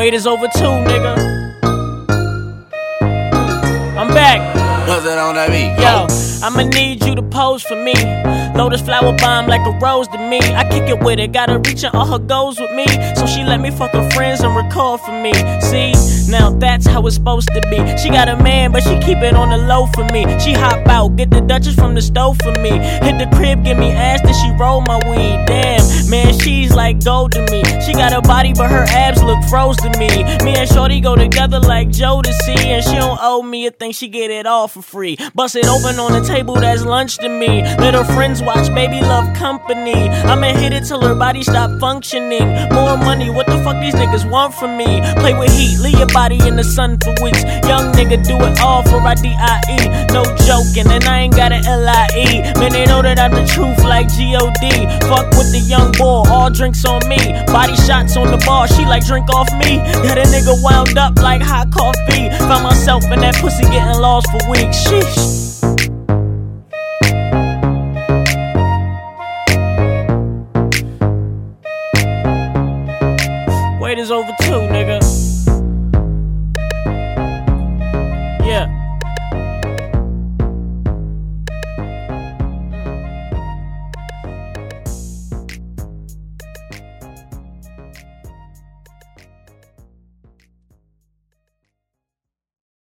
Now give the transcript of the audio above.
Wait is over two, nigga. I'm back. What's it on that beat? Yo, I'ma need you to pose for me. Lotus flower bomb like a rose to me. I kick it with it, got her reaching all her goals with me. So she let me fuck her friends and record for me. See, now that's how it's supposed to be. She got a man, but she keep it on the low for me. She hop out, get the Duchess from the stove for me. Hit the crib, give me ass, then she roll my weed. Damn, man, she's like gold to me. She got a body, but her abs look froze to me. Me and Shorty go together like Joe Jodeci, and she don't owe me a thing, she get it all for free. Bust it open on the table, that's lunch to me. Let her friends watch, baby love company. I'ma hit it till her body stop functioning. More money, what the fuck these niggas want from me? Play with heat, leave your body in the sun for weeks. Young nigga do it all for a D.I.E. No joking, and I ain't got an L.I.E. Man, they know that I'm the truth like G.O.D. Fuck with the young boy, all drinks on me. Body shots on the bar, she like drink off me. Got a nigga wound up like hot coffee. Found myself in that pussy getting lost for weeks. Sheesh. Wait is over two, nigga.